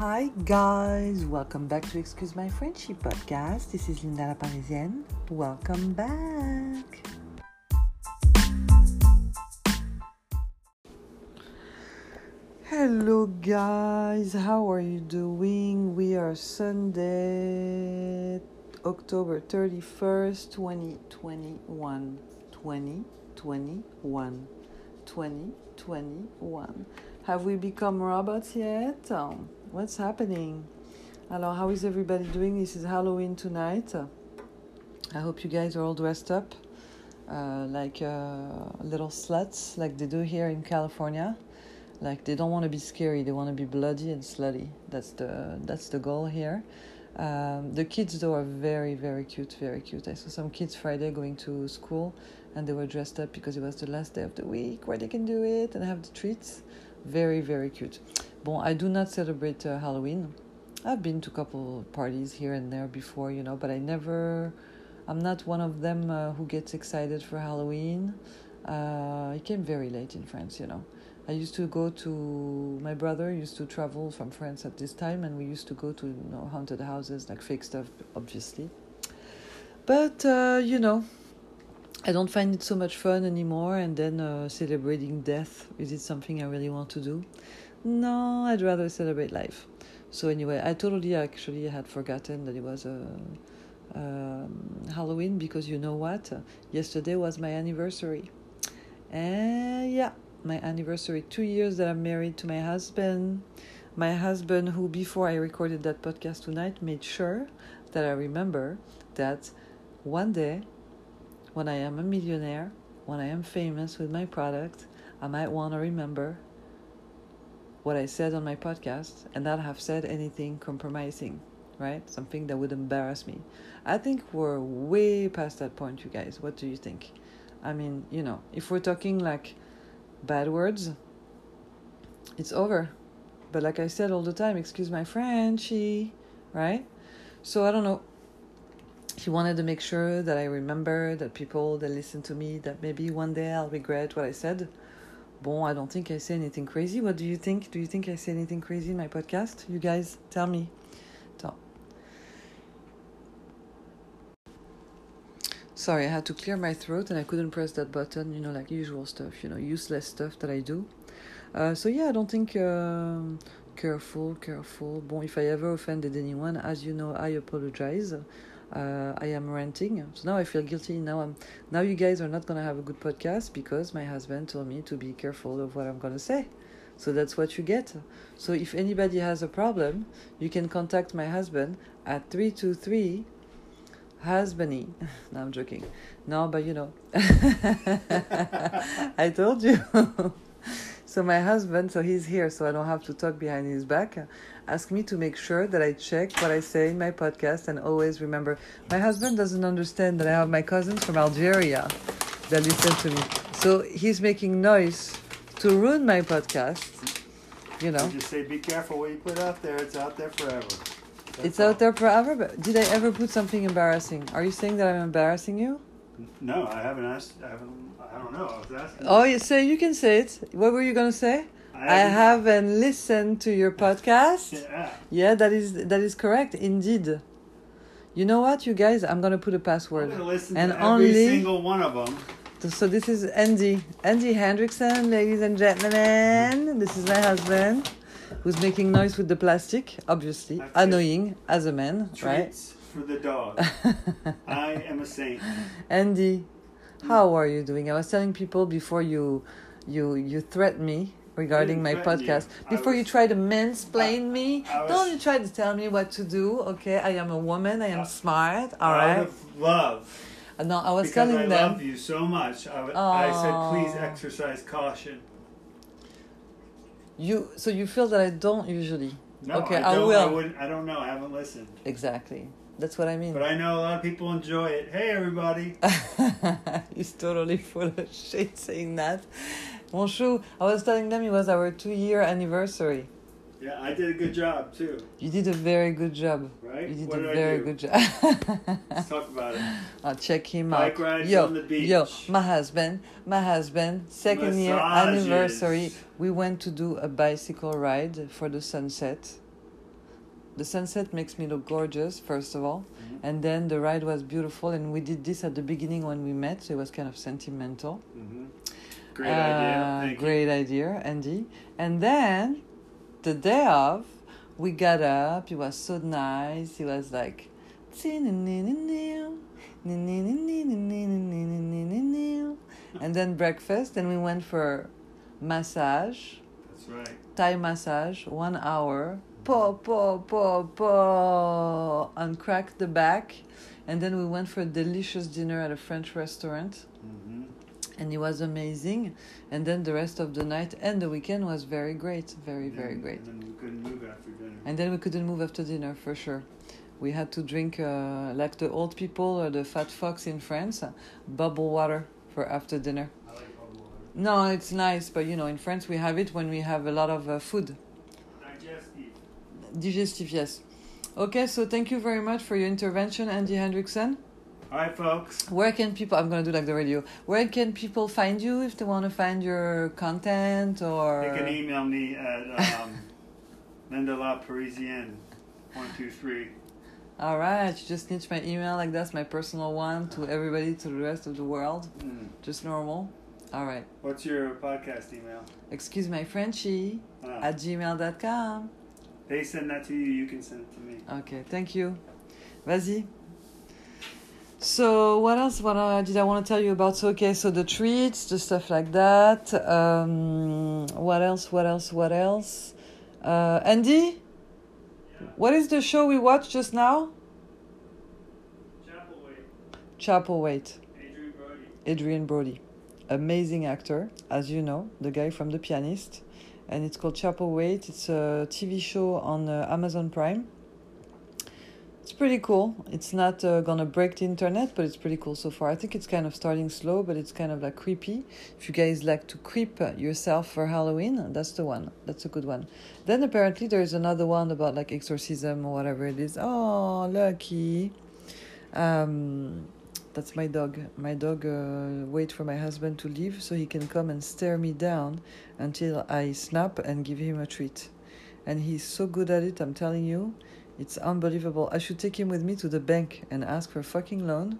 Hi guys, welcome back to Excuse My Frenchy podcast. This is Linda la Parisienne. Welcome back. Hello guys, how are you doing? We are Sunday, October 31st, 2021. 2021. 2021. Have we become robots yet? Um, what's happening? Hello, how is everybody doing? This is Halloween tonight. I hope you guys are all dressed up uh, like uh, little sluts, like they do here in California. Like they don't want to be scary; they want to be bloody and slutty. That's the that's the goal here. Um, the kids though are very very cute, very cute. I saw some kids Friday going to school, and they were dressed up because it was the last day of the week where they can do it and have the treats. Very very cute. Bon, I do not celebrate uh, Halloween. I've been to a couple parties here and there before, you know, but I never. I'm not one of them uh, who gets excited for Halloween. Uh, it came very late in France, you know. I used to go to my brother used to travel from France at this time, and we used to go to you know haunted houses, like fake stuff, obviously. But uh, you know, I don't find it so much fun anymore. And then uh, celebrating death is it something I really want to do? No, I'd rather celebrate life. So anyway, I totally actually had forgotten that it was a. Um, Halloween because you know what? Yesterday was my anniversary. And yeah, my anniversary two years that I'm married to my husband. My husband, who before I recorded that podcast tonight, made sure that I remember that one day, when I am a millionaire, when I am famous with my product, I might want to remember what I said on my podcast and not have said anything compromising, right? Something that would embarrass me. I think we're way past that point, you guys. What do you think? I mean, you know, if we're talking like bad words, it's over. But like I said all the time, excuse my Frenchy, right? So I don't know. He wanted to make sure that I remember that people that listen to me that maybe one day I'll regret what I said. Bon, I don't think I say anything crazy. What do you think? Do you think I say anything crazy in my podcast? You guys tell me. So. Sorry, I had to clear my throat and I couldn't press that button, you know, like usual stuff, you know, useless stuff that I do. Uh, so yeah, I don't think um, careful, careful. Bon, if I ever offended anyone, as you know, I apologize. Uh, I am ranting, so now I feel guilty. Now I'm now you guys are not gonna have a good podcast because my husband told me to be careful of what I'm gonna say. So that's what you get. So if anybody has a problem, you can contact my husband at three two three husbandy. No, I'm joking. No, but you know, I told you. so my husband, so he's here, so I don't have to talk behind his back. Ask me to make sure that I check what I say in my podcast and always remember. My husband doesn't understand that I have my cousins from Algeria that listen to me, so he's making noise to ruin my podcast. You know, You just say, be careful what you put out there. It's out there forever. That's it's all. out there forever. But did I ever put something embarrassing? Are you saying that I'm embarrassing you? No, I haven't asked. I haven't. I don't know. I was asking. Oh, you say you can say it. What were you gonna say? I haven't listened to your podcast. Yeah. Yeah, that is that is correct. Indeed. You know what, you guys? I'm gonna put a I'm password. And to every only- single one of them. So this is Andy, Andy Hendrickson, ladies and gentlemen. This is my husband, who's making noise with the plastic. Obviously, Okay. annoying as a man, right? Treats for the dog. I am a saint. Andy, how are you doing? I was telling people before you, you, you threatened me regarding my you. podcast. I Before you try to mansplain me, I was- don't you try to tell me what to do. Okay, I am a woman. I am Uh, smart. all right? Love. Uh, No, I was telling I them. I love you so much. I said, please exercise caution. You so you feel that I don't usually. No, Okay, I, I will. I, wouldn't, I don't know. I haven't listened. Exactly. That's what I mean. But I know a lot of people enjoy it. Hey, everybody. He's totally full of shit saying that. Mon chou, I was telling them it was our two year anniversary. Yeah, I did a good job, too. You did a very good job. Right? You did what a did very good job. Let's talk about it. I'll check him Bike out. rides yo, on the beach. yo, my husband, my husband, second year anniversary. We went to do a bicycle ride for the sunset. the sunset makes me look gorgeous, first of all, Mhm. and then the ride was beautiful. And we did this at the beginning when we met, so it was kind of sentimental. Mhm. Great idea. Uh, Thank great idea, Andy. And then the day of, we got up. It was so nice. It was like, and then breakfast. And we went for massage. That's right. Thai massage, one hour. Po po po po, and crack the back. And then we went for a delicious dinner at a French restaurant and it was amazing. And then the rest of the night and the weekend was very great, very very great. And then we couldn't move after dinner. And then we couldn't move after dinner for sure. We had to drink uh, like the old people or the fat fox in France, uh, bubble water for after dinner. I like bubble water. No, it's nice, but you know, in France we have it when we have a lot of uh, food. Digestive. Digestive, yes. Okay, so thank you very much for your intervention, Andy Hendrickson. All right, folks. Where can people? I'm gonna do like the radio. Where can people find you if they want to find your content or? You can email me at um, Linda La Parisienne, one two three. All right, you just need my email like that's my personal one to everybody to the rest of the world. Mm. Just normal. All right. What's your podcast email? Excuse my Frenchie Ah, at gmail.com. they send that to you. You can send it to me. Okay, thank you. Vas-y. So what else? What uh, did I want to tell you about? So okay, so the treats, the stuff like that. Um, what else? What else? What else? Uh, Andy, what is the show we watched just now? Chapel Wait. Adrien Brody. Adrien Brody, amazing actor, as you know, the guy from The Pianist, and it's called Chapelwaite. It's a TV show on uh, Amazon Prime. It's pretty cool. It's not uh, gonna break the internet, but it's pretty cool so far. I think it's kind of starting slow, but it's kind of like creepy. If you guys like to creep yourself for Halloween, that's the one. That's a good one. Then apparently there's another one about like exorcism or whatever it is. Oh, lucky. Um, that's my dog. My dog uh, wait for my husband to leave so he can come and stare me down until I snap and give him a treat. And he's so good at it, I'm telling you. It's unbelievable. I should take him with me to the bank and ask for a fucking loan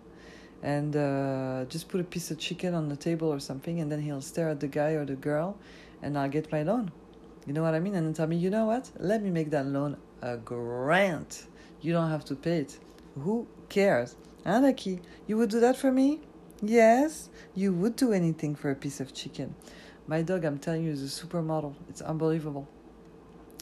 and uh, just put a piece of chicken on the table or something and then he'll stare at the guy or the girl and I'll get my loan. You know what I mean? And then tell me, you know what? Let me make that loan a grant. You don't have to pay it. Who cares? Anaki, you would do that for me? Yes, you would do anything for a piece of chicken. My dog, I'm telling you, is a supermodel. It's unbelievable.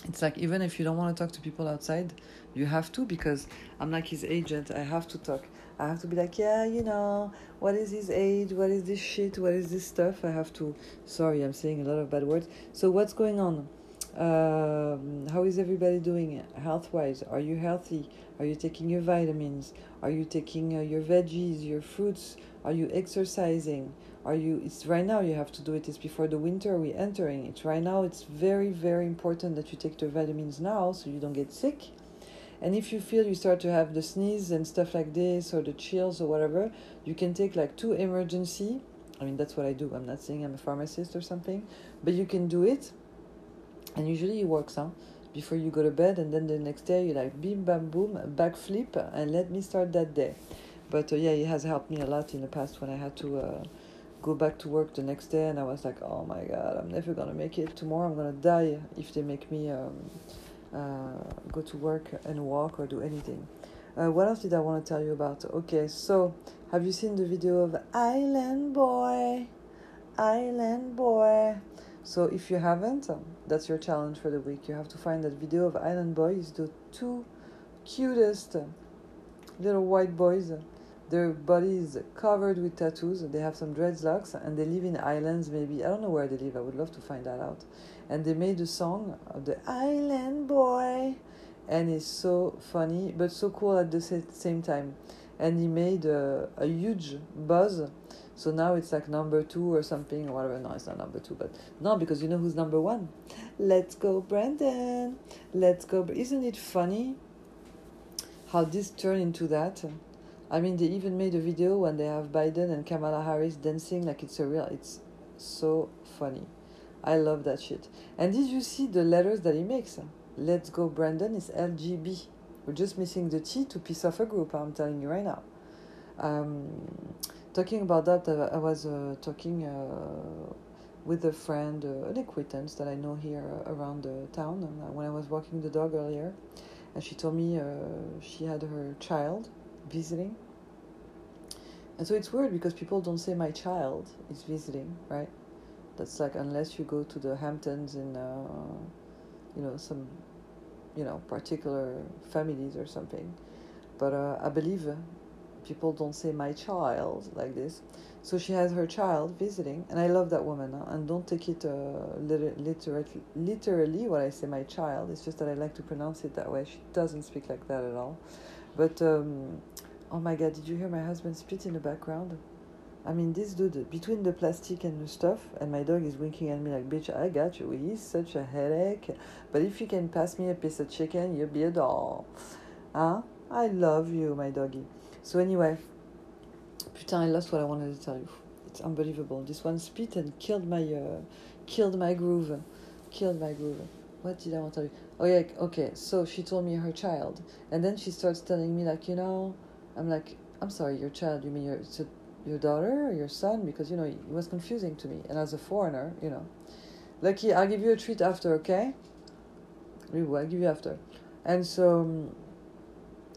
It's like even if you don't want to talk to people outside, you have to because I'm like his agent. I have to talk. I have to be like, yeah, you know, what is his age? What is this shit? What is this stuff? I have to. Sorry, I'm saying a lot of bad words. So what's going on? Um, how is everybody doing health wise? Are you healthy? Are you taking your vitamins? Are you taking uh, your veggies, your fruits? Are you exercising? Are you? It's right now. You have to do it. It's before the winter We're entering. It's right now. It's very very important that you take your vitamins now so you don't get sick. And if you feel you start to have the sneeze and stuff like this or the chills or whatever, you can take like two emergency. I mean that's what I do. I'm not saying I'm a pharmacist or something, but you can do it. And usually it works, huh? Before you go to bed, and then the next day you're like bim bam boom backflip and let me start that day. But uh, yeah, it has helped me a lot in the past when I had to uh, go back to work the next day, and I was like, oh my god, I'm never gonna make it. Tomorrow I'm gonna die if they make me um, go to work and walk or do anything. Uh, what else did I want to tell you about? Okay, so have you seen the video of Island Boy? Island Boy. So if you haven't, um, that's your challenge for the week. You have to find that video of Island Boys, the two cutest uh, little white boys. Their bodies covered with tattoos. They have some dreadlocks and they live in islands. Maybe I don't know where they live. I would love to find that out. And they made a song of the Island Boy, and it's so funny but so cool at the same time. And he made a, a huge buzz. So now it's like number two or something or whatever. No, it's not number two, but no, because you know who's number one. Let's go, Brandon. Let's go. Isn't it funny how this turned into that? I mean, they even made a video when they have Biden and Kamala Harris dancing like it's a real. It's so funny. I love that shit. And did you see the letters that he makes? Let's Go Brandon is LGB. We're just missing the T to piece off a group, I'm telling you right now. Um, talking about that, uh, I was uh, talking uh, with a friend, uh, an acquaintance that I know here around the town uh, when I was walking the dog earlier. And she told me uh, she had her child visiting. And so it's weird because people don't say my child is visiting, right? That's like unless you go to the Hamptons in, you know, some you know particular families or something but uh, i believe uh, people don't say my child like this so she has her child visiting and i love that woman huh? and don't take it uh, literally, literally when i say my child it's just that i like to pronounce it that way she doesn't speak like that at all but um, oh my god did you hear my husband spit in the background I mean, this dude, between the plastic and the stuff, and my dog is winking at me like, bitch, I got you. He's such a headache. But if you can pass me a piece of chicken, you'll be a doll. Huh? I love you, my doggy. So, anyway, putain, I lost what I wanted to tell you. It's unbelievable. This one spit and killed my, uh, killed my groove. Killed my groove. What did I want to you? Oh, yeah, okay. So she told me her child. And then she starts telling me, like, you know, I'm like, I'm sorry, your child, you mean your, your daughter or your son because you know it was confusing to me and as a foreigner you know lucky i'll give you a treat after okay we will give you after and so um,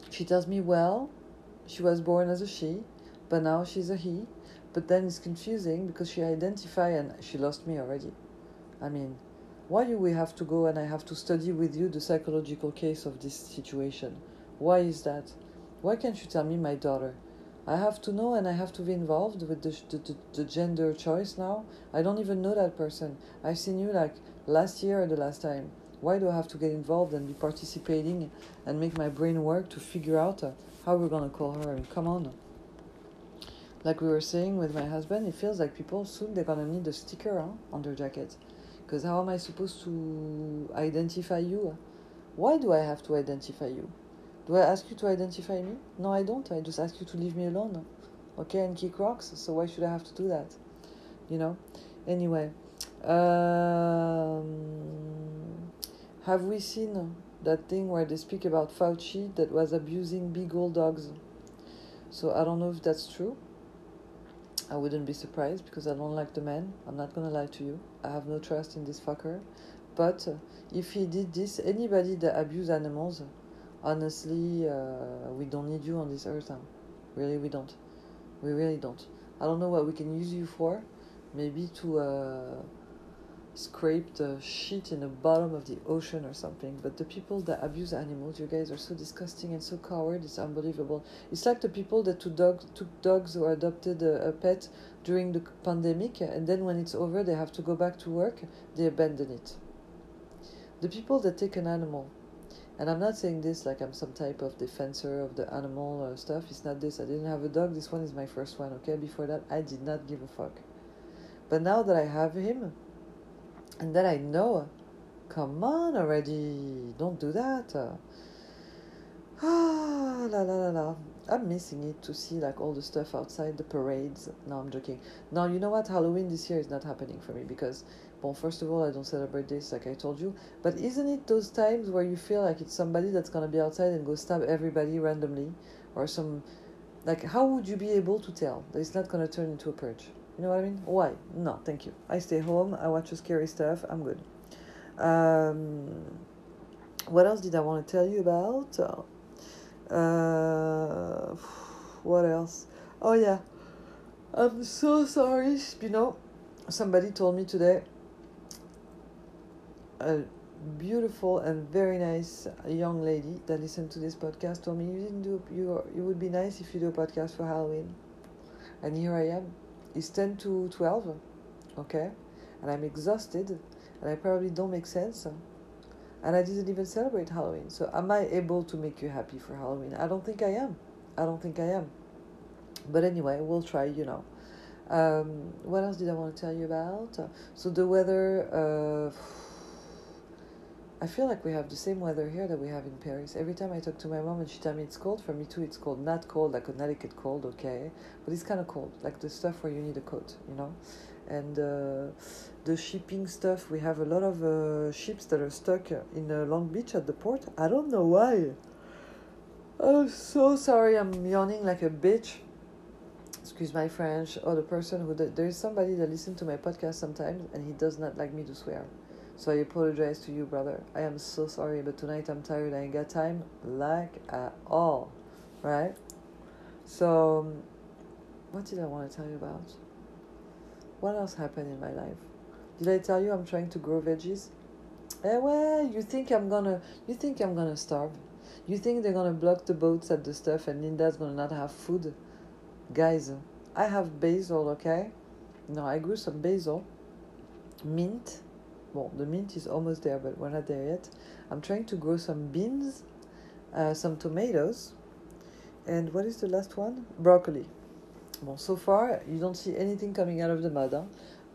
she tells me well she was born as a she but now she's a he but then it's confusing because she identify and she lost me already i mean why do we have to go and i have to study with you the psychological case of this situation why is that why can't you tell me my daughter I have to know and I have to be involved with the, the, the, gender choice now. I don't even know that person. I've seen you like last year or the last time. Why do I have to get involved and be participating and make my brain work to figure out uh, how we're gonna call her? Come on. Like we were saying with my husband, it feels like people soon they're gonna need a sticker huh, on their jacket. Because how am I supposed to identify you? Why do I have to identify you? Do I ask you to identify me? No, I don't. I just ask you to leave me alone. Okay, and kick rocks. So why should I have to do that? You know? Anyway, um, have we seen that thing where they speak about Fauci that was abusing big old dogs? So I don't know if that's true. I wouldn't be surprised because I don't like the man. I'm not gonna lie to you. I have no trust in this fucker. But if he did this, anybody that abuse animals, honestly, uh, we don't need you on this earth. Huh? Really, we don't. We really don't. I don't know what we can use you for. Maybe to uh, scrape the shit in the bottom of the ocean or something. But the people that abuse animals, you guys are so disgusting and so coward. It's unbelievable. It's like the people that took, dog, took dogs or adopted a, a pet during the pandemic, and then when it's over, they have to go back to work. They abandon it. The people that take an animal and I'm not saying this like I'm some type of defensor of the animal uh, stuff. It's not this. I didn't have a dog. This one is my first one. Okay. Before that, I did not give a fuck. But now that I have him, and then I know, come on already. Don't do that. Ah, la la la la. I'm missing it to see like all the stuff outside the parades. No, I'm joking. Now you know what? Halloween this year is not happening for me because well, first of all, I don't celebrate this, like I told you. But isn't it those times where you feel like it's somebody that's gonna be outside and go stab everybody randomly, or some, like, how would you be able to tell that it's not gonna turn into a purge? You know what I mean? Why? No, thank you. I stay home. I watch scary stuff. I'm good. Um, what else did I want to tell you about? Uh, what else? Oh yeah, I'm so sorry. You know, somebody told me today a beautiful and very nice young lady that listened to this podcast told me you didn't do you it would be nice if you do a podcast for Halloween. And here I am. It's ten to twelve, okay? And I'm exhausted and I probably don't make sense. And I didn't even celebrate Halloween. So am I able to make you happy for Halloween? I don't think I am. I don't think I am. But anyway, we'll try, you know. Um, what else did I want to tell you about? So the weather uh, I feel like we have the same weather here that we have in Paris. Every time I talk to my mom and she tells me it's cold, for me too it's cold. Not cold like Connecticut cold, okay, but it's kind of cold, like the stuff where you need a coat, you know. And uh, the shipping stuff, we have a lot of uh, ships that are stuck in uh, Long Beach at the port. I don't know why. I'm so sorry. I'm yawning like a bitch. Excuse my French. Or the person who there is somebody that listens to my podcast sometimes and he does not like me to swear. So I apologize to you, brother. I am so sorry, but tonight I'm tired. I ain't got time, like at all, right? So, um, what did I want to tell you about? What else happened in my life? Did I tell you I'm trying to grow veggies? Eh, well, you think I'm gonna? You think I'm gonna starve? You think they're gonna block the boats at the stuff and Linda's gonna not have food? Guys, I have basil, okay? No, I grew some basil, mint well, the mint is almost there, but we're not there yet. I'm trying to grow some beans, uh, some tomatoes, and what is the last one? Broccoli. Well, so far you don't see anything coming out of the mud, huh?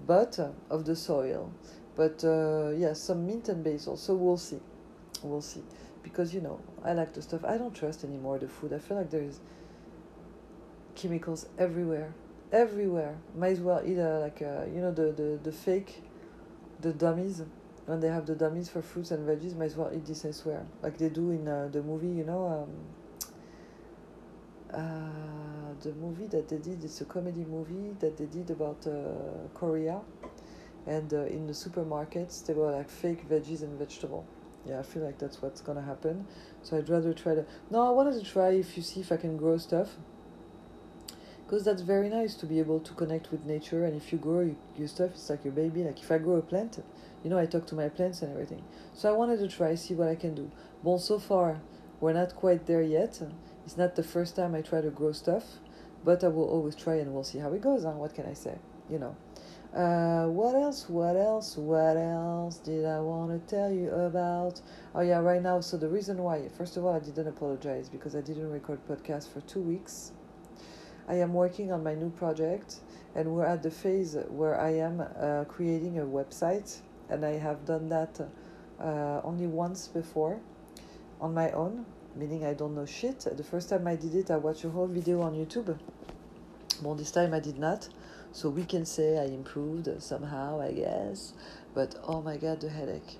but uh, of the soil. But uh, yeah, some mint and basil. So we'll see, we'll see. Because you know, I like the stuff. I don't trust anymore the food. I feel like there is chemicals everywhere, everywhere. Might as well eat a, like a, you know the the the fake the dummies when they have the dummies for fruits and veggies might as well eat this elsewhere like they do in uh, the movie you know um, uh, the movie that they did it's a comedy movie that they did about uh, korea. And uh, in the supermarkets they were like fake veggies and vegetable. Yeah i feel like that's what's gonna happen. So i'd rather try to no i wanted to try if you see if i can grow stuff because that's very nice to be able to connect with nature and if you grow you, your stuff it's like your baby like if i grow a plant you know i talk to my plants and everything so i wanted to try see what i can do well so far we're not quite there yet it's not the first time i try to grow stuff but i will always try and we'll see how it goes huh? what can i say you know uh, what else? What else? What else did I want to tell you about? Oh yeah, right now. So the reason why, first of all, I didn't apologize because I didn't record podcast for two weeks I am working on my new project, and we're at the phase where I am uh, creating a website, and I have done that uh, only once before on my own, meaning I don't know shit. The first time I did it, I watched a whole video on YouTube. Well, this time I did not, so we can say I improved somehow, I guess. But oh my god, the headache.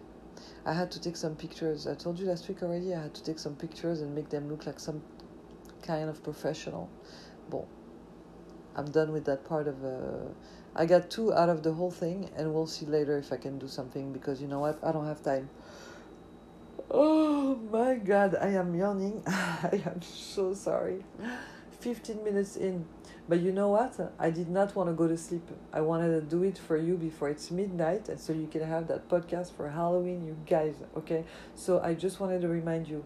I had to take some pictures. I told you last week already, I had to take some pictures and make them look like some kind of professional. Bon, I'm done with that part of. Uh, I got two out of the whole thing, and we'll see later if I can do something because you know what? I don't have time. Oh my god, I am yawning. I am so sorry. 15 minutes in. But you know what? I did not want to go to sleep. I wanted to do it for you before it's midnight, and so you can have that podcast for Halloween, you guys, okay? So I just wanted to remind you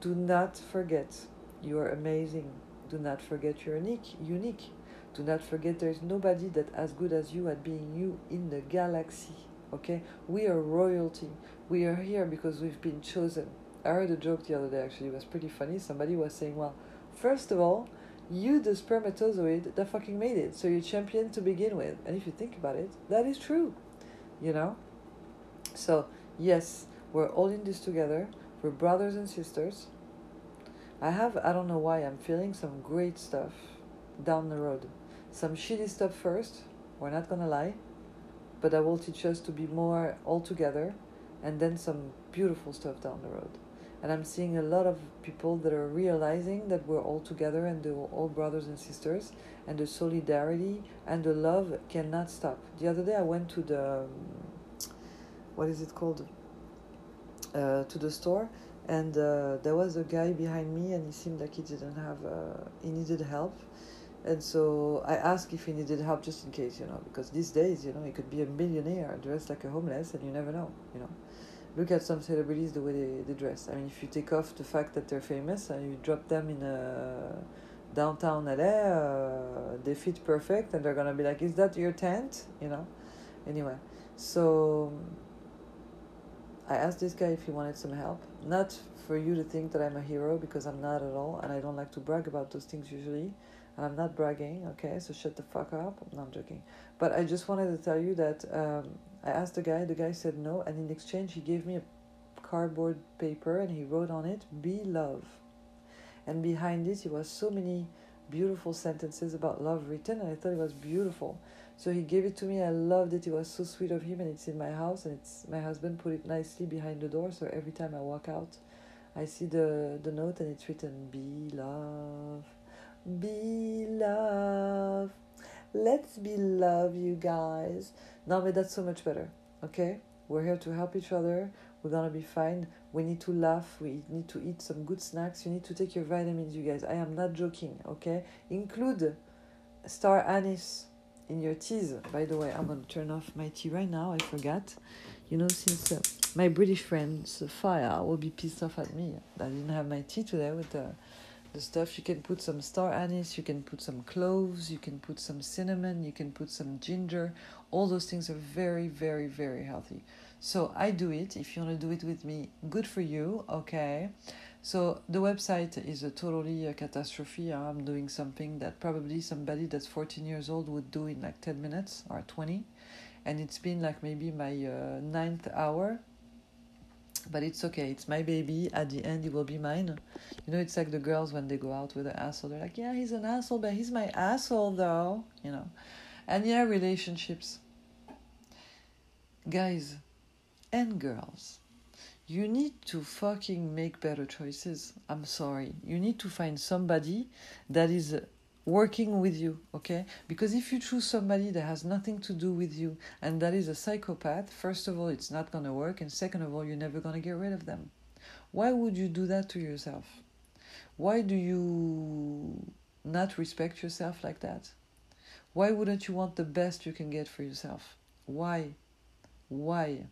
do not forget you are amazing. Do not forget you're unique. Unique. Do not forget there is nobody that as good as you at being you in the galaxy. Okay? We are royalty. We are here because we've been chosen. I heard a joke the other day actually, it was pretty funny. Somebody was saying, Well, first of all, you the spermatozoid that fucking made it. So you're champion to begin with. And if you think about it, that is true. You know? So yes, we're all in this together. We're brothers and sisters. I have I don't know why I'm feeling some great stuff down the road some shitty stuff first, we're not gonna lie, but that will teach us to be more all together, and then some beautiful stuff down the road. And I'm seeing a lot of people that are realizing that we're all together and they're all brothers and sisters, and the solidarity and the love cannot stop. The other day I went to the, um, what is it called? Uh, to the store, and uh, there was a guy behind me, and he seemed like he didn't have, uh, he needed help and so I asked if he needed help just in case, you know, because these days, you know, he could be a millionaire dressed like a homeless and you never know, you know. Look at some celebrities, the way they, they dress. I mean, if you take off the fact that they're famous and you drop them in a downtown LA, uh, they fit perfect and they're gonna be like, Is that your tent? You know? Anyway, so I asked this guy if he wanted some help. Not for you to think that I'm a hero because I'm not at all, and I don't like to brag about those things usually and I'm not bragging, okay, so shut the fuck up. No, I'm joking. But I just wanted to tell you that um, I asked the guy, the guy said no, and in exchange, he gave me a cardboard paper and he wrote on it, Be love. And behind it, it was so many beautiful sentences about love written, and I thought it was beautiful. So he gave it to me. I loved it. It was so sweet of him, and it's in my house. And it's my husband put it nicely behind the door. So every time I walk out, I see the the note, and it's written "Be love, be love, let's be love, you guys." Now, that's so much better. Okay, we're here to help each other. We're gonna be fine. We need to laugh. We need to eat some good snacks. You need to take your vitamins, you guys. I am not joking. Okay, include star anise in your teas. By the way, I'm gonna turn off my tea right now. I forgot. You know, since uh, my British friend Sophia will be pissed off at me I didn't have my tea today with the the stuff. You can put some star anise. You can put some cloves. You can put some cinnamon. You can put some ginger. All those things are very, very, very healthy. So I do it. If you want to do it with me, good for you. Okay. So the website is a totally a catastrophe. I'm doing something that probably somebody that's 14 years old would do in like 10 minutes or 20. And it's been like maybe my uh, ninth hour. But it's okay. It's my baby. At the end, it will be mine. You know, it's like the girls when they go out with an asshole. They're like, yeah, he's an asshole, but he's my asshole though. You know. And yeah, relationships. Guys and girls you need to fucking make better choices. I'm sorry. You need to find somebody that is working with you, okay? Because if you choose somebody that has nothing to do with you and that is a psychopath, first of all, it's not gonna work, and second of all, you're never gonna get rid of them. Why would you do that to yourself? Why do you not respect yourself like that? Why wouldn't you want the best you can get for yourself? Why? Why?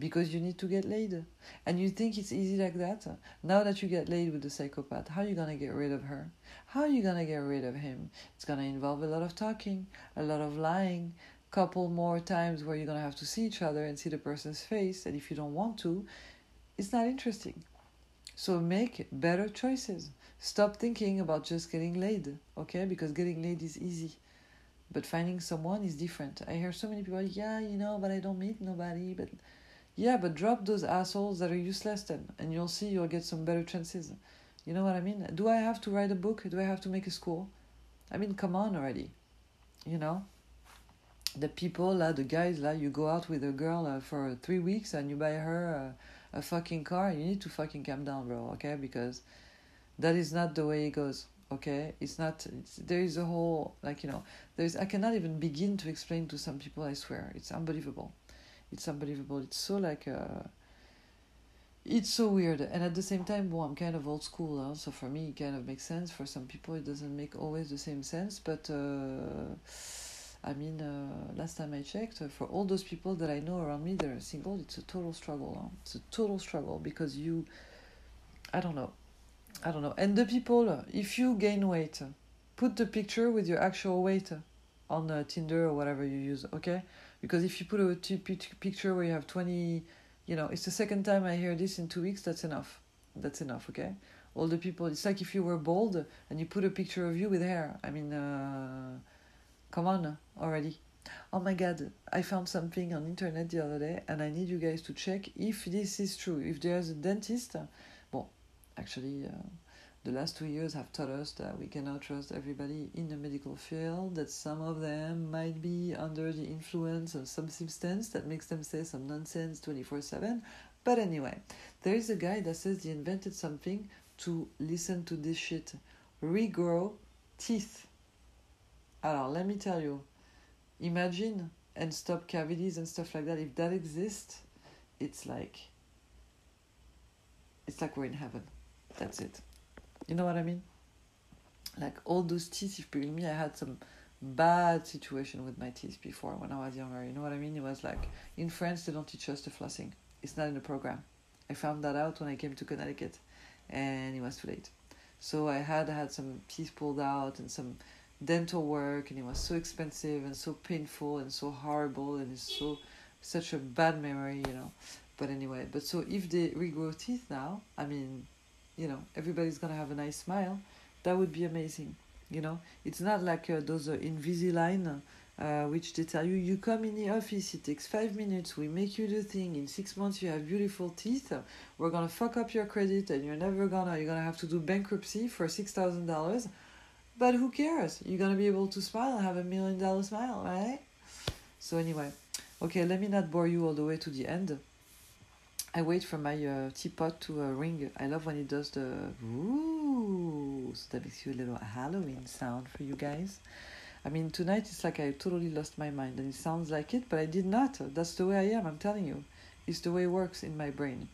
Because you need to get laid. And you think it's easy like that? Now that you get laid with the psychopath, how are you gonna get rid of her? How are you gonna get rid of him? It's gonna involve a lot of talking, a lot of lying, couple more times where you're gonna have to see each other and see the person's face, and if you don't want to, it's not interesting. So make better choices. Stop thinking about just getting laid, okay? Because getting laid is easy. But finding someone is different. I hear so many people, yeah, you know, but I don't meet nobody, but yeah, but drop those assholes that are useless then, and you'll see you'll get some better chances. You know what I mean? Do I have to write a book? Do I have to make a school? I mean, come on already. You know? The people, uh, the guys, like, you go out with a girl uh, for three weeks and you buy her uh, a fucking car. You need to fucking calm down, bro, okay? Because that is not the way it goes okay it's not it's, there is a whole like you know there's i cannot even begin to explain to some people i swear it's unbelievable it's unbelievable. It's so like uh, it's so weird, and at the same time, well, I'm kind of old school, huh? so for me, it kind of makes sense. For some people, it doesn't make always the same sense, but. Uh, I mean, uh, last time I checked, uh, for all those people that I know around me that are single, it's a total struggle. Huh? It's a total struggle because you, I don't know, I don't know. And the people, if you gain weight, put the picture with your actual weight on uh, Tinder or whatever you use, okay? Because if you put a picture where you have 20, you know, it's the second time I hear this in two weeks, that's enough. That's enough, okay? All the people, it's like if you were bald and you put a picture of you with hair. I mean, uh, come on already. Oh my god, I found something on internet the other day and I need you guys to check if this is true. If there's a dentist, well, actually, uh, the last two years have taught us that we cannot trust everybody in the medical field, that some of them might be under the influence of some substance that makes them say some nonsense 24 7. But anyway, there is a guy that says he invented something to listen to this shit regrow teeth. Alors, let me tell you, imagine and stop cavities and stuff like that. If that exists, it's like it's like we're in heaven. That's it. You know what I mean? Like all those teeth, if you me, I had some bad situation with my teeth before when I was younger. You know what I mean? It was like in France they don't teach us the flossing. It's not in the program. I found that out when I came to Connecticut, and it was too late. So I had had some teeth pulled out and some dental work, and it was so expensive and so painful and so horrible, and it's so such a bad memory, you know. But anyway, but so if they regrow teeth now, I mean, you know everybody's gonna have a nice smile that would be amazing you know it's not like uh, those uh, invisalign uh, which they tell you you come in the office, it takes five minutes, we make you the thing, in six months you have beautiful teeth, we're gonna fuck up your credit and you're never gonna, you're gonna have to do bankruptcy for $6,000. But who cares? You're gonna be able to smile have a million dollar smile, right? So, anyway, okay, let me not bore you all the way to the end. I wait for my uh, teapot to uh, ring. I love when it does the ooh, so that makes you a little Halloween sound for you guys. I mean, tonight it's like I totally lost my mind, and it sounds like it, but I did not. That's the way I am. I'm telling you, it's the way it works in my brain.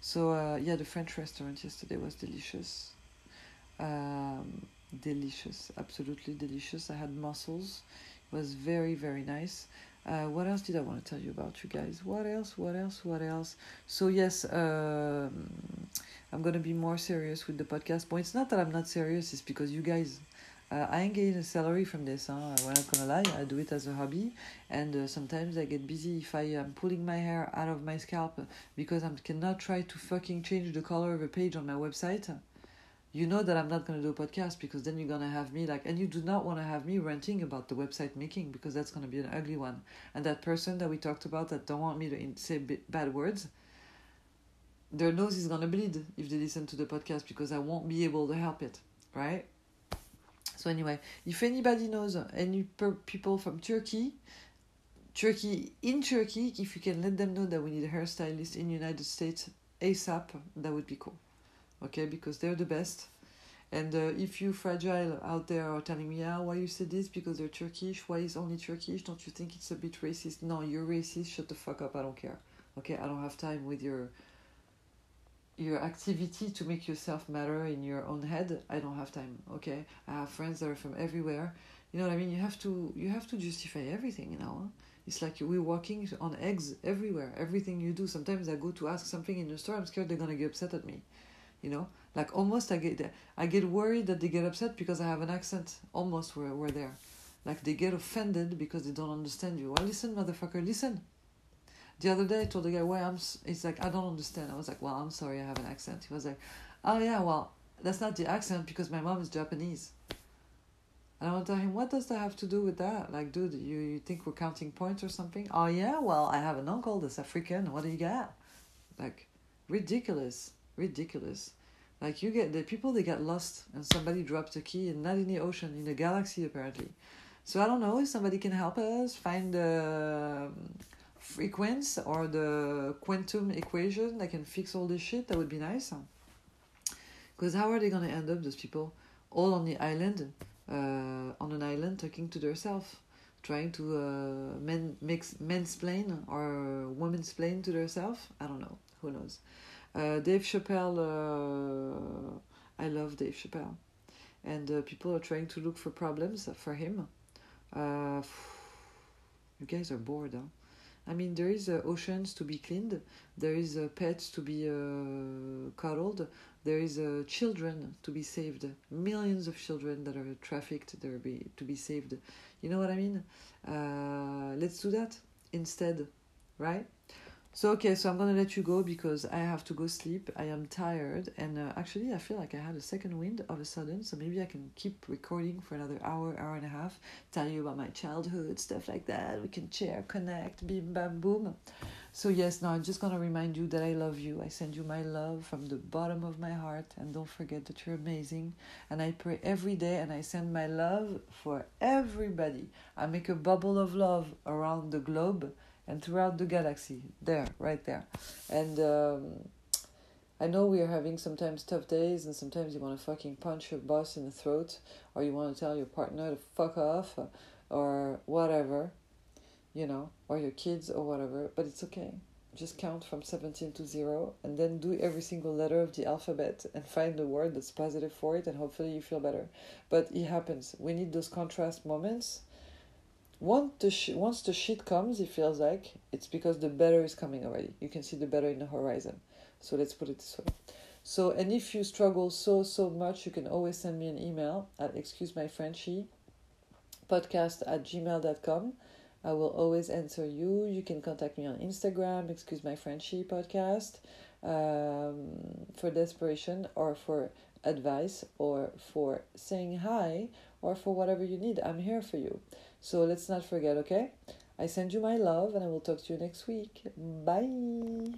So uh, yeah, the French restaurant yesterday was delicious. Um, delicious, absolutely delicious. I had mussels. It was very very nice. Uh, what else did I want to tell you about you guys? What else? What else? What else? So yes, um, I'm gonna be more serious with the podcast. But it's not that I'm not serious. It's because you guys, uh, I ain't getting a salary from this. I'm not gonna lie. I do it as a hobby, and uh, sometimes I get busy if I am pulling my hair out of my scalp because I cannot try to fucking change the color of a page on my website you know that I'm not going to do a podcast because then you're going to have me like, and you do not want to have me ranting about the website making because that's going to be an ugly one. And that person that we talked about that don't want me to say bad words, their nose is going to bleed if they listen to the podcast because I won't be able to help it, right? So, anyway, if anybody knows any per- people from Turkey, Turkey, in Turkey, if you can let them know that we need a hairstylist in United States ASAP, that would be cool okay because they're the best. And uh, if you fragile out there are telling me yeah why you say this? Because they're turkish? Why is only turkish? Don't you think it's a bit racist? No you're racist. Shut the fuck up. I don't care. Okay i don't have time with your your activity to make yourself matter in your own head. I don't have time. Okay i have friends that are from everywhere. You know what i mean? You have to you have to justify everything you know? It's like we're walking on eggs everywhere. Everything you do sometimes i go to ask something in the store i'm scared they're gonna get upset at me you know like almost i get i get worried that they get upset because i have an accent almost where we're there like they get offended because they don't understand you well listen motherfucker listen the other day i told the guy why i'm it's like i don't understand i was like well i'm sorry i have an accent he was like oh yeah well that's not the accent because my mom is japanese and I want to tell him, what does that have to do with that? Like, dude, you, you think we're counting points or something? Oh, yeah, well, I have an uncle that's African. What do you got? Like, ridiculous ridiculous. Like you get the people they get lost and somebody drops a key and not in the ocean, in the galaxy apparently. So I don't know if somebody can help us find the um, frequency or the quantum equation that can fix all this shit. That would be nice. Because how are they gonna end up those people all on the island, uh, on an island talking to themselves, trying to uh, men mix mansplain or womansplain to themselves? I don't know. Who knows? Uh, Dave Chappelle, uh, I love Dave Chappelle. And uh, people are trying to look for problems for him. You guys are bored, huh? I mean, there is uh, oceans to be cleaned, there is uh, pets to be uh, cuddled, there is children to be saved, millions of children that are trafficked that are be, to be saved. You know what I mean? Let's do that instead, right? So okay, so I'm gonna let you go because I have to go sleep. I am tired, and uh, actually, I feel like I had a second wind of a sudden. So maybe I can keep recording for another hour, hour and a half, tell you about my childhood stuff like that. We can share, connect, bim bam boom. So yes, now I'm just gonna remind you that I love you. I send you my love from the bottom of my heart, and don't forget that you're amazing. And I pray every day, and I send my love for everybody. I make a bubble of love around the globe and throughout the galaxy. There, right there. And um, I know we are having sometimes tough days, and sometimes you want to fucking punch your boss in the throat, or you want to tell your partner to fuck off, or whatever, you know, or your kids, or whatever, but it's okay. Just count from 17 to 0 and then do every single letter of the alphabet and find the word that's positive for it, and hopefully you feel better. But it happens. We need those contrast moments once the sh- once the shit comes, it feels like it's because the better is coming already. You can see the better in the horizon. So let's put it this way. So and if you struggle so so much, you can always send me an email at excuse my Frenchy podcast at gmail.com. I will always answer you. You can contact me on Instagram, excuse my Frenchy podcast, um, for desperation or for advice or for saying hi or for whatever you need. I'm here for you. So let's not forget, okay? I send you my love and I will talk to you next week. Bye.